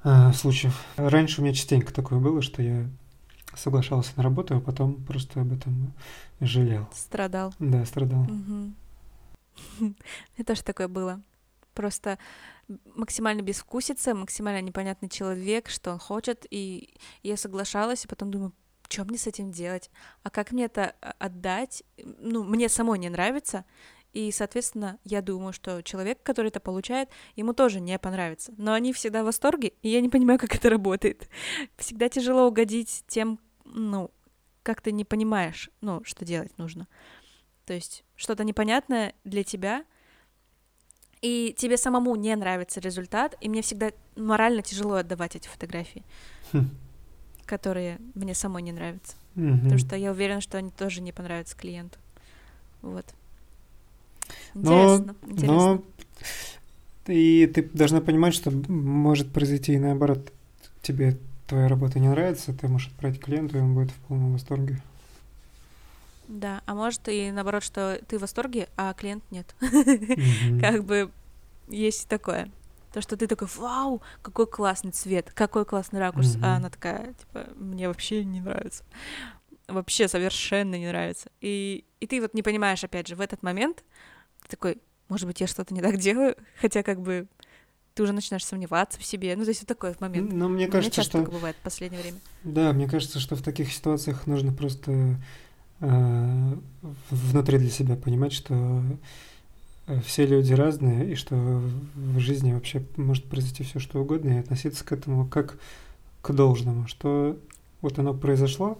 S2: а, случаев. Раньше у меня частенько такое было, что я соглашался на работу, а потом просто об этом жалел.
S1: Страдал.
S2: Да, страдал.
S1: Угу. Это же такое было. Просто максимально безвкусица, максимально непонятный человек, что он хочет, и я соглашалась, и потом думаю, что мне с этим делать? А как мне это а, отдать? Ну, мне самой не нравится, и, соответственно, я думаю, что человек, который это получает, ему тоже не понравится. Но они всегда в восторге, и я не понимаю, как это работает. Всегда тяжело угодить тем, ну, как ты не понимаешь, ну, что делать нужно. То есть что-то непонятное для тебя, и тебе самому не нравится результат, и мне всегда морально тяжело отдавать эти фотографии, хм. которые мне самой не нравятся. Угу. Потому что я уверена, что они тоже не понравятся клиенту. Вот.
S2: Интересно, но, интересно. Но и ты должна понимать, что может произойти и наоборот. Тебе твоя работа не нравится, ты можешь отправить клиенту, и он будет в полном восторге.
S1: Да, а может и наоборот, что ты в восторге, а клиент нет. Как бы есть такое. То, что ты такой, вау, какой классный цвет, какой классный ракурс, а она такая, типа, мне вообще не нравится. Вообще совершенно не нравится. И, и ты вот не понимаешь, опять же, в этот момент ты такой, может быть, я что-то не так делаю, хотя как бы ты уже начинаешь сомневаться в себе. Ну, то есть вот такой момент.
S2: Но мне кажется,
S1: часто
S2: что...
S1: бывает в последнее время.
S2: Да, мне кажется, что в таких ситуациях нужно просто внутри для себя понимать, что э, все люди разные, и что в жизни вообще может произойти все что угодно, и относиться к этому как к должному, что вот оно произошло,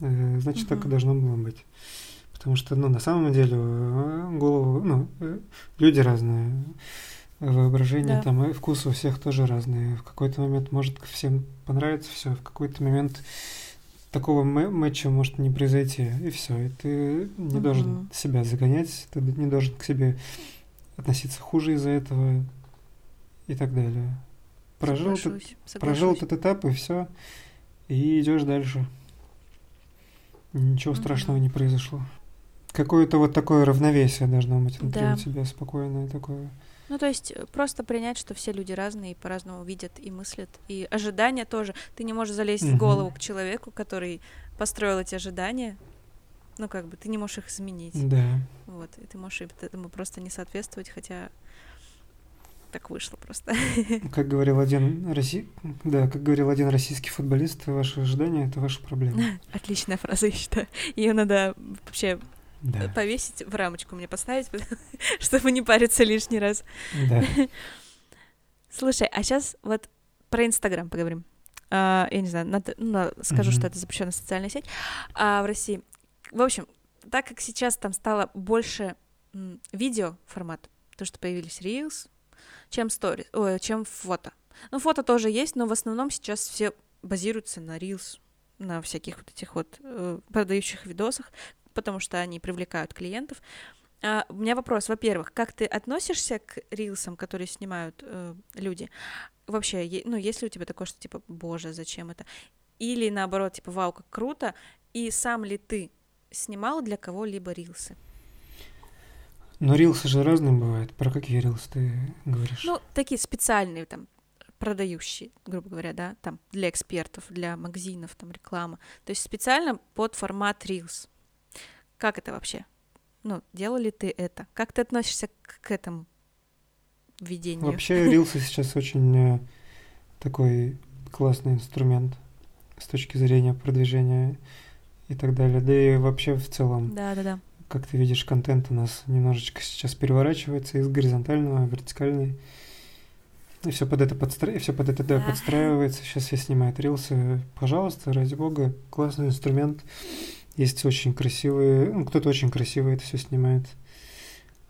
S2: э, значит, угу. так и должно было быть. Потому что, ну, на самом деле, э, голову, ну, э, люди разные, воображение да. там и вкус у всех тоже разные. В какой-то момент может всем понравиться все, в какой-то момент такого матча может не произойти, и все. И ты не угу. должен себя загонять, ты не должен к себе относиться хуже из-за этого и так далее. Прожил, соглашусь, ты, прожил этот этап, и все, и идешь дальше. Ничего угу. страшного не произошло. Какое-то вот такое равновесие должно быть внутри да. у тебя спокойное такое.
S1: Ну, то есть э, просто принять, что все люди разные и по-разному видят и мыслят. И ожидания тоже. Ты не можешь залезть угу. в голову к человеку, который построил эти ожидания. Ну, как бы, ты не можешь их изменить.
S2: Да.
S1: Вот, и ты можешь этому просто не соответствовать, хотя так вышло просто.
S2: Как говорил один Росси... да, как говорил один российский футболист, ваши ожидания — это ваша проблема.
S1: Отличная фраза, я считаю. Ее надо вообще да. повесить в рамочку мне поставить, чтобы не париться лишний раз.
S2: Да.
S1: Слушай, а сейчас вот про Инстаграм поговорим. А, я не знаю, надо, ну, скажу, mm-hmm. что это запрещенная социальная сеть а, в России. В общем, так как сейчас там стало больше м, видео формат, то, что появились Reels, чем stories, ой, чем фото. Ну, фото тоже есть, но в основном сейчас все базируются на Reels, на всяких вот этих вот э, продающих видосах, потому что они привлекают клиентов. А, у меня вопрос, во-первых, как ты относишься к рилсам, которые снимают э, люди? Вообще, ну, есть ли у тебя такое, что типа, боже, зачем это? Или наоборот, типа, вау, как круто, и сам ли ты снимал для кого-либо рилсы?
S2: Но рилсы же разные бывают. Про какие рилсы ты говоришь?
S1: Ну, такие специальные, там, продающие, грубо говоря, да, там, для экспертов, для магазинов, там, реклама. То есть специально под формат рилс. Как это вообще? Ну, делал ли ты это? Как ты относишься к, к этому видению?
S2: Вообще, рилсы сейчас очень э, такой классный инструмент с точки зрения продвижения и так далее. Да и вообще в целом.
S1: Да, да, да.
S2: Как ты видишь, контент у нас немножечко сейчас переворачивается из горизонтального в вертикальный. И все под это подстра... все под это да, подстраивается. Сейчас все снимают рилсы. Пожалуйста, ради бога, классный инструмент. Есть очень красивые, ну, кто-то очень красиво это все снимает.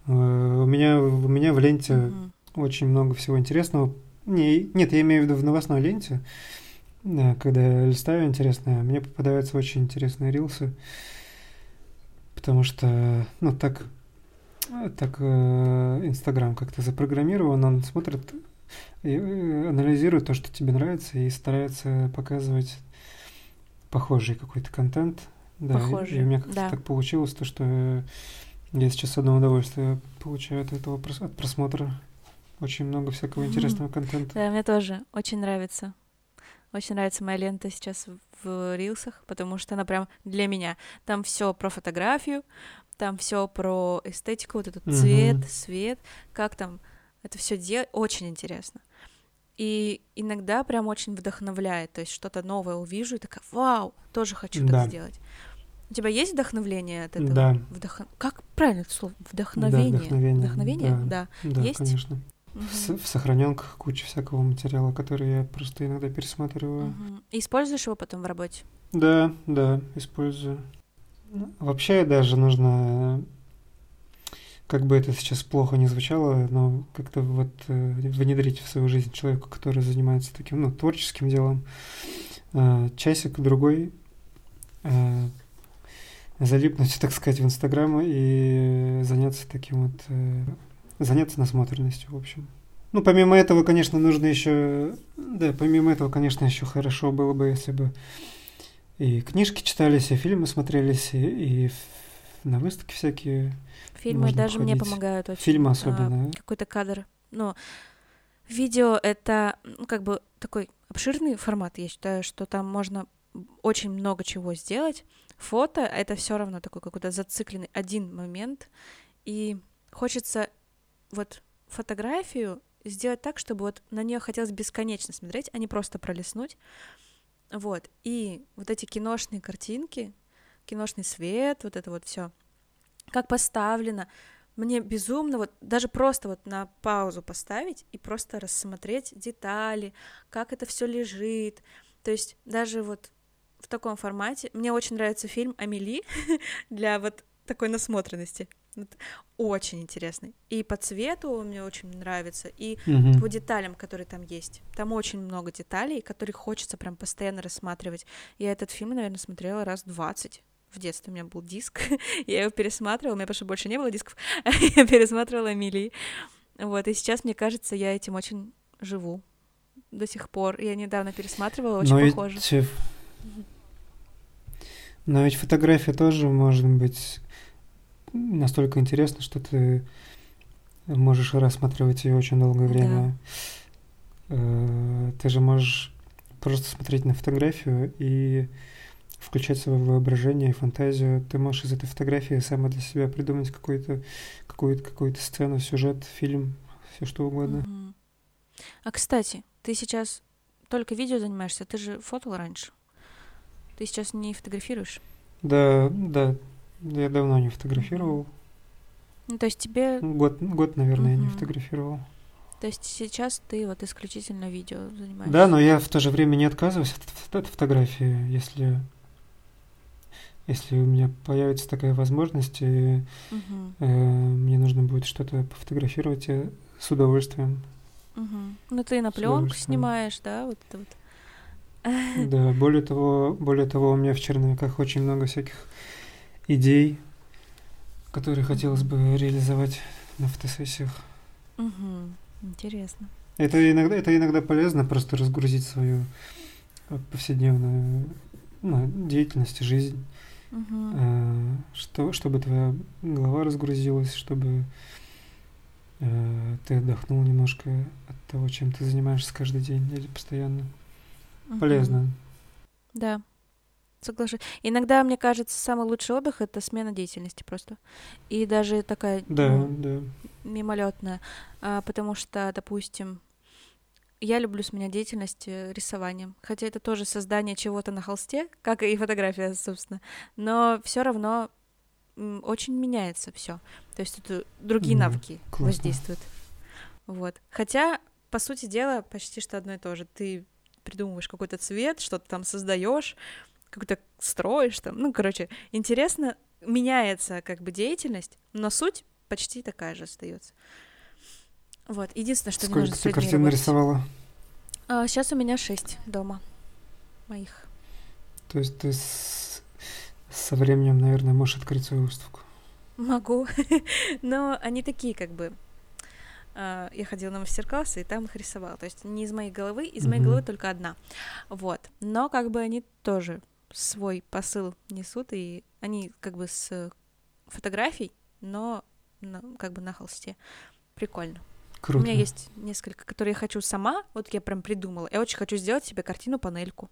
S2: Э, у меня, у меня в ленте mm-hmm. очень много всего интересного. Не, нет, я имею в виду в новостной ленте, когда я листаю интересное, мне попадаются очень интересные рилсы, потому что, ну, так, так э, Инстаграм как-то запрограммирован, он смотрит и э, анализирует то, что тебе нравится, и старается показывать похожий какой-то контент – да, похожие. И, и у меня как-то да. так получилось, то, что я сейчас одно удовольствие получаю от этого от просмотра. Очень много всякого mm-hmm. интересного контента.
S1: Да, мне тоже очень нравится. Очень нравится моя лента сейчас в рилсах, потому что она прям для меня. Там все про фотографию, там все про эстетику, вот этот цвет, mm-hmm. свет, как там это все делать. Очень интересно. И иногда прям очень вдохновляет, то есть что-то новое увижу и такая, вау, тоже хочу
S2: Да.
S1: так сделать. У тебя есть вдохновление от этого?
S2: Да.
S1: Вдох... Как правильно это слово? Вдохновение.
S2: Да, вдохновение.
S1: Вдохновение? Да.
S2: Да,
S1: Есть?
S2: конечно.
S1: Мгм.
S2: В, сохраненках куча всякого материала, который я просто иногда пересматриваю.
S1: Мгм. И Используешь его потом в работе?
S2: Да, да, использую. Ну, Вообще даже нужно, как бы это сейчас плохо не звучало, но как-то вот э, внедрить в свою жизнь человека, который занимается таким, ну, творческим делом, э, часик другой, э, залипнуть, так сказать, в Инстаграм и заняться таким вот, э, заняться насмотренностью, в общем. Ну, помимо этого, конечно, нужно еще, да, помимо этого, конечно, еще хорошо было бы, если бы и книжки читались, и фильмы смотрелись, и, и на выставки всякие,
S1: Фильмы даже мне
S2: походить.
S1: помогают очень.
S2: фильмы
S1: А,
S2: особенно.
S1: какой-то кадр. Ну, видео — это, ну, как бы такой обширный формат. Я считаю, что там можно очень много чего сделать. Фото — это все равно такой какой-то зацикленный один момент. И хочется вот фотографию сделать так, чтобы вот на нее хотелось бесконечно смотреть, а не просто пролистнуть. Вот. И вот эти киношные картинки, киношный свет, вот это вот все, как поставлено, мне безумно вот даже просто вот на паузу поставить и просто рассмотреть детали, как это все лежит. То есть даже вот в таком формате мне очень нравится фильм Амели для вот такой насмотренности. Очень интересный. И по цвету мне очень нравится, и
S2: Мгм.
S1: по деталям, которые там есть. Там очень много деталей, которые хочется прям постоянно рассматривать. Я этот фильм, наверное, смотрела раз 20. В детстве у меня был диск, я его пересматривала, у меня что больше не было дисков, я пересматривала Эмилии. Вот, и сейчас, мне кажется, я этим очень живу до сих пор. Я недавно пересматривала, очень
S2: Но ведь,
S1: похоже.
S2: э, но ведь фотография тоже может быть настолько интересна, что ты можешь рассматривать ее очень долгое
S1: Да.
S2: время. Э, Ты же можешь просто смотреть на фотографию и включать свое воображение и фантазию. Ты можешь из этой фотографии сама для себя придумать какую-то какую-то сцену, сюжет, фильм, все что угодно.
S1: А, кстати, ты сейчас только видео занимаешься, ты же фотал раньше. Ты сейчас не фотографируешь?
S2: Да, да, я давно не фотографировал.
S1: Ну, то есть тебе
S2: Год, год, наверное, я не фотографировал.
S1: То есть сейчас ты вот исключительно видео занимаешься?
S2: Да, но я в то же время не отказываюсь от, от фотографии, если, если у меня появится такая возможность, и
S1: Мгм,
S2: э, мне нужно будет что-то пофотографировать, я с удовольствием.
S1: мгм. Ну ты на пленку снимаешь, да, вот это вот.
S2: Да, более того, более того, у меня в черновиках очень много всяких идей, которые хотелось бы реализовать на фотосессиях.
S1: Мгм, Интересно.
S2: Это иногда, это иногда полезно, просто разгрузить свою э, повседневную ну, деятельность, жизнь, э, что, чтобы твоя голова разгрузилась, чтобы э, ты отдохнул немножко от того, чем ты занимаешься каждый день или постоянно.
S1: Мгм.
S2: Полезно.
S1: Да, соглашусь. Иногда, мне кажется, самый лучший отдых — это смена деятельности просто. И даже такая
S2: Да,
S1: ну,
S2: да.
S1: мимолетная. А, потому что, допустим, я люблю сменять деятельность э, рисованием. Хотя это тоже создание чего-то на холсте, как и фотография, собственно. Но все равно очень меняется все. То есть тут другие
S2: Да,
S1: навыки
S2: классно.
S1: воздействуют. Вот. Хотя, по сути дела, почти что одно и то же. Ты придумываешь какой-то цвет, что-то там создаешь, какой-то строишь там. Ну, короче, интересно, меняется как бы деятельность, но суть почти такая же остается. Вот. Единственное, что
S2: Сколько ты картин нарисовала?
S1: А, сейчас у меня шесть дома моих.
S2: То есть ты с- со временем, наверное, можешь открыть свою выставку.
S1: Могу. Но они такие, как бы. А, Я ходила на мастер-классы, и там их рисовала. То есть не из моей головы, из моей
S2: Мгм.
S1: головы только одна. Вот. Но как бы они тоже свой посыл несут, и они как бы с фотографий, но на- как бы на холсте. Прикольно.
S2: Круто.
S1: У меня есть несколько, которые я хочу сама. Вот я прям придумала. Я очень хочу сделать себе картину-панельку.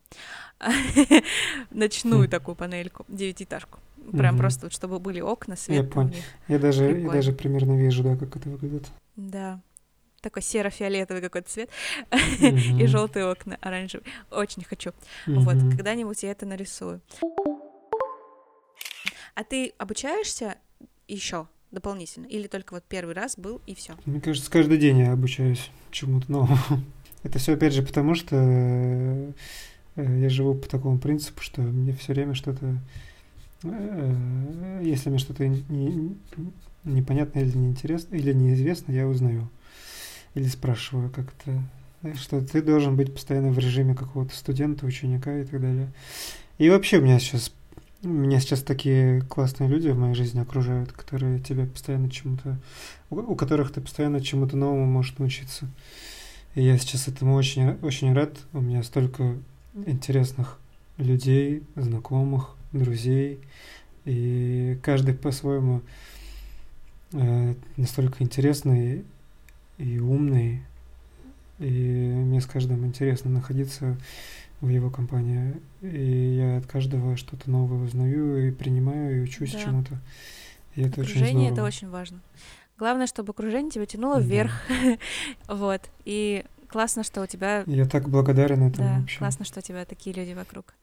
S1: Ночную
S2: Хм.
S1: такую панельку, девятиэтажку. Прям просто, чтобы были окна, свет. у
S2: понял. Я я даже примерно вижу, да, как это выглядит.
S1: Да. такой серо-фиолетовый какой-то цвет, и желтые окна оранжевые. Очень хочу. Вот, когда-нибудь я это нарисую. А ты обучаешься еще дополнительно? Или только вот первый раз был и все?
S2: Мне кажется, каждый день я обучаюсь чему-то новому. Это все опять же потому, что э, я живу по такому принципу, что мне все время что-то, если мне что-то не, непонятно или неинтересно, или неизвестно, я узнаю. Или спрашиваю как-то, что ты должен быть постоянно в режиме какого-то студента, ученика и так далее. И вообще у меня сейчас меня сейчас такие классные люди в моей жизни окружают, которые тебя постоянно чему-то, у которых ты постоянно чему-то новому можешь научиться. И я сейчас этому очень, очень рад. У меня столько интересных людей, знакомых, друзей. И каждый по-своему э, настолько интересный и умный. И мне с каждым интересно находиться в его компании. И я от каждого что-то новое узнаю и принимаю, и учусь да. чему-то. И это
S1: Окружение
S2: очень
S1: это очень важно. Главное, чтобы окружение тебя тянуло да. вверх. вот. И классно, что у тебя...
S2: Я так благодарен этому
S1: да,
S2: вообще.
S1: классно, что у тебя такие люди вокруг.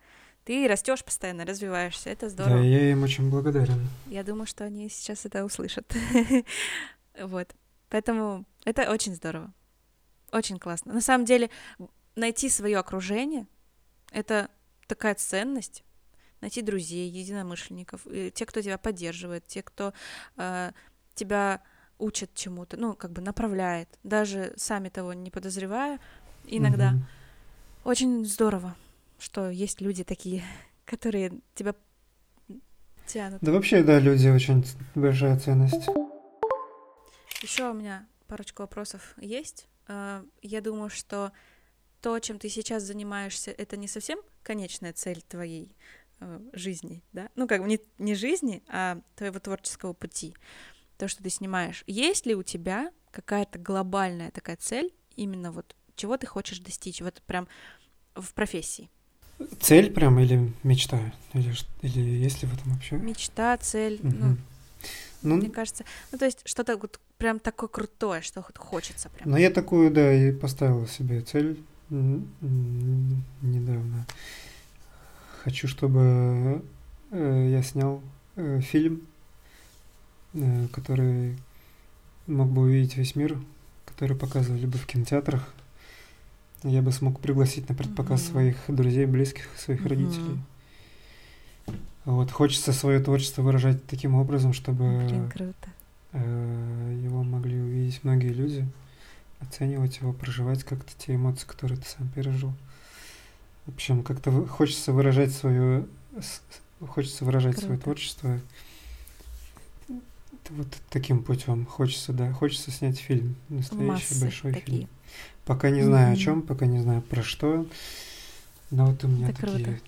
S1: Ты растешь постоянно, развиваешься, это здорово.
S2: Да, я им очень благодарен.
S1: Я думаю, что они сейчас это услышат. вот. Поэтому это очень здорово. Очень классно. На самом деле, найти свое окружение — это такая ценность. Найти друзей, единомышленников, те, кто тебя поддерживает, те, кто э, тебя учат чему-то, ну, как бы направляет, даже сами того не подозревая иногда. Угу. Очень здорово, что есть люди такие, которые тебя тянут.
S2: Да вообще, да, люди очень большая ценность.
S1: Еще у меня парочку вопросов есть. А, я думаю, что то, чем ты сейчас занимаешься, это не совсем конечная цель твоей э, жизни, да? Ну, как бы не, не жизни, а твоего творческого пути то, что ты снимаешь, есть ли у тебя какая-то глобальная такая цель, именно вот чего ты хочешь достичь, вот прям в профессии?
S2: Цель прям или мечта? Или, или есть ли в этом вообще?
S1: Мечта, цель, угу. ну, ну, мне кажется, ну то есть что-то вот прям такое крутое, что хочется прям.
S2: Ну я такую, да, и поставила себе цель недавно. Хочу, чтобы э, я снял э, фильм Э, который мог бы увидеть весь мир, который показывали бы в кинотеатрах. Я бы смог пригласить на предпоказ mm-hmm. своих друзей, близких, своих mm-hmm. родителей. Вот, хочется свое творчество выражать таким образом, чтобы
S1: Блин, круто.
S2: Э, его могли увидеть многие люди, оценивать его, проживать как-то те эмоции, которые ты сам пережил. В общем, как-то хочется выражать свое, хочется выражать круто. свое творчество вот таким путем хочется, да, хочется снять фильм, настоящий Массы большой такие. фильм. Пока не знаю mm-hmm. о чем, пока не знаю про что, но вот у меня Это такие круто.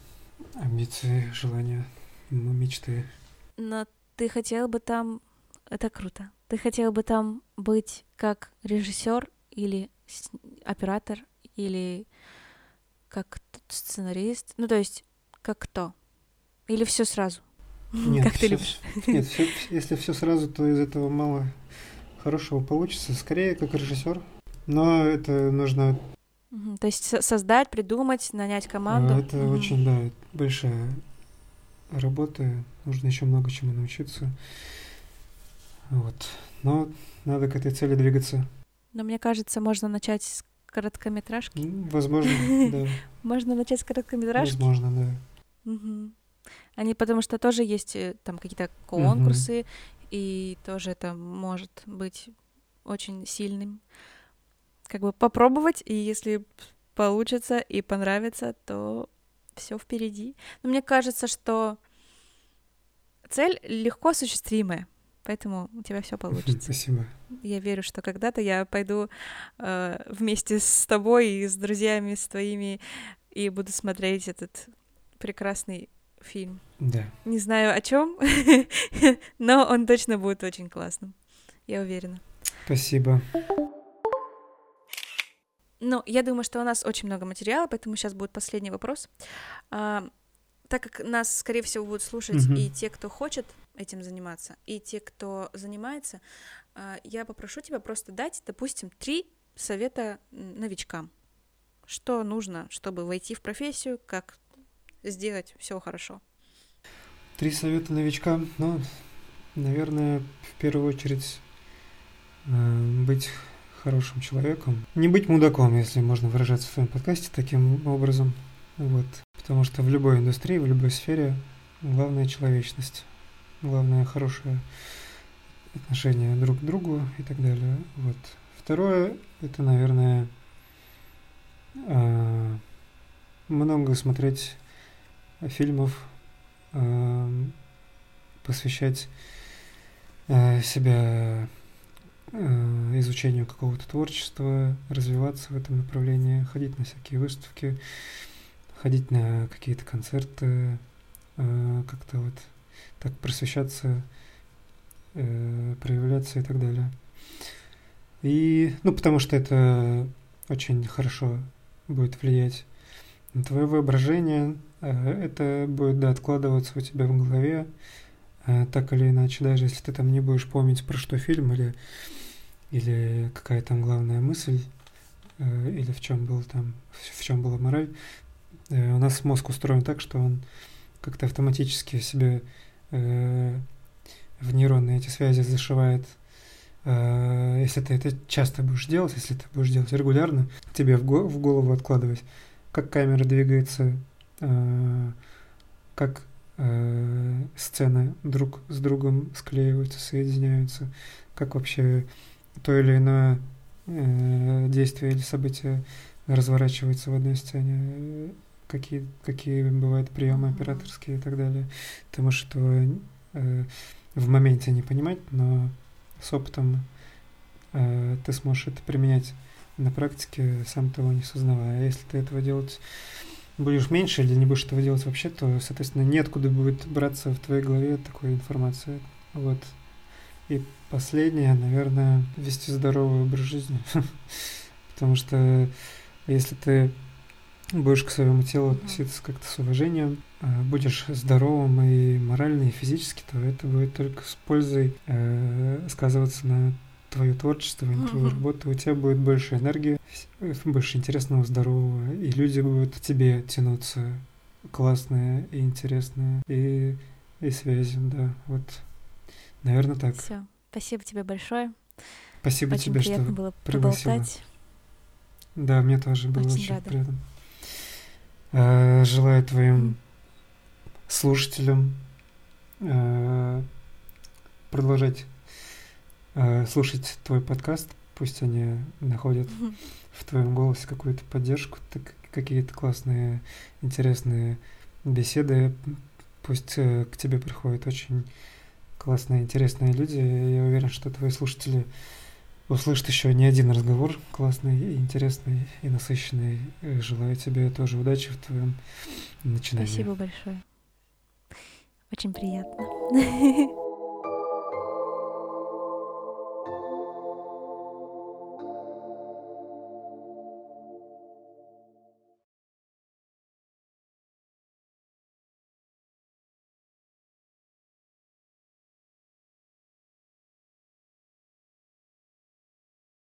S2: амбиции, желания, мечты.
S1: Но ты хотел бы там, это круто. Ты хотел бы там быть как режиссер или оператор или как сценарист, ну то есть как кто? Или все сразу?
S2: Нет, как ты любишь? Нет, все, если все сразу, то из этого мало хорошего получится. Скорее, как режиссер. Но это нужно...
S1: То есть создать, придумать, нанять команду.
S2: Это угу. очень, да, большая работа. Нужно еще много чему научиться. Вот. Но надо к этой цели двигаться.
S1: Но мне кажется, можно начать с короткометражки.
S2: Возможно, да.
S1: Можно начать с короткометражки?
S2: Возможно, да.
S1: Угу. Они потому что тоже есть э, там какие-то конкурсы, угу. и тоже это может быть очень сильным. Как бы попробовать, и если получится и понравится, то все впереди. Но мне кажется, что цель легко осуществимая, поэтому у тебя все получится.
S2: Спасибо.
S1: Я верю, что когда-то я пойду э, вместе с тобой и с друзьями с твоими и буду смотреть этот прекрасный фильм.
S2: Да.
S1: Не знаю о чем, но он точно будет очень классным. Я уверена.
S2: Спасибо.
S1: Ну, я думаю, что у нас очень много материала, поэтому сейчас будет последний вопрос. А, так как нас, скорее всего, будут слушать угу. и те, кто хочет этим заниматься, и те, кто занимается, а, я попрошу тебя просто дать, допустим, три совета новичкам. Что нужно, чтобы войти в профессию, как сделать все хорошо?
S2: Три совета новичкам. Ну, наверное, в первую очередь э, быть хорошим человеком. Не быть мудаком, если можно выражаться в своем подкасте таким образом. Вот. Потому что в любой индустрии, в любой сфере главная человечность. Главное хорошее отношение друг к другу и так далее. Вот. Второе, это, наверное, э, много смотреть фильмов, э, посвящать э, себя изучению какого-то творчества, развиваться в этом направлении, ходить на всякие выставки, ходить на какие-то концерты, как-то вот так просвещаться, проявляться и так далее. И, ну, потому что это очень хорошо будет влиять на твое воображение. Э, это будет, да, откладываться у тебя в голове, э, так или иначе, даже если ты там не будешь помнить, про что фильм или, или какая там главная мысль, э, или в чем был там, в чем была мораль. У нас мозг устроен так, что он как-то автоматически себе в нейронные эти связи зашивает если ты это часто будешь делать, если ты будешь делать регулярно, тебе в, го- в голову откладывать, как камера двигается, как э, сцены друг с другом склеиваются, соединяются, как вообще то или иное действие или событие разворачивается в одной сцене, какие, какие бывают приемы операторские и так далее. Ты можешь этого в моменте не понимать, но с опытом э, ты сможешь это применять на практике, сам того не сознавая. А если ты этого делать будешь меньше или не будешь этого делать вообще, то, соответственно, неоткуда будет браться в твоей голове такой информации. Вот. И последнее, наверное, вести здоровый образ жизни. Потому что если ты будешь к своему телу относиться как-то с уважением, а, будешь здоровым и морально, и физически, то это будет только с пользой э, сказываться на твое творчество, на твою работу. У тебя будет больше энергии, больше интересного, здорового, и люди будут к тебе тянуться классные и интересные, и, и связи, да, вот. Наверное, так.
S1: Все. Спасибо тебе большое.
S2: Спасибо
S1: очень
S2: тебе, что
S1: было
S2: пригласила.
S1: поболтать.
S2: Да, мне тоже было
S1: Очень
S2: очень,
S1: рада.
S2: приятно. Э, Желаю твоим слушателям э, продолжать э, слушать твой подкаст. Пусть они находят в твоем голосе какую-то поддержку, так, какие-то классные, интересные беседы. Пусть э, к тебе приходят очень классные, интересные люди. Я уверен, что твои слушатели услышат еще не один разговор классный, интересный и насыщенный. Желаю тебе тоже удачи в твоем начинании.
S1: Спасибо большое. Очень приятно.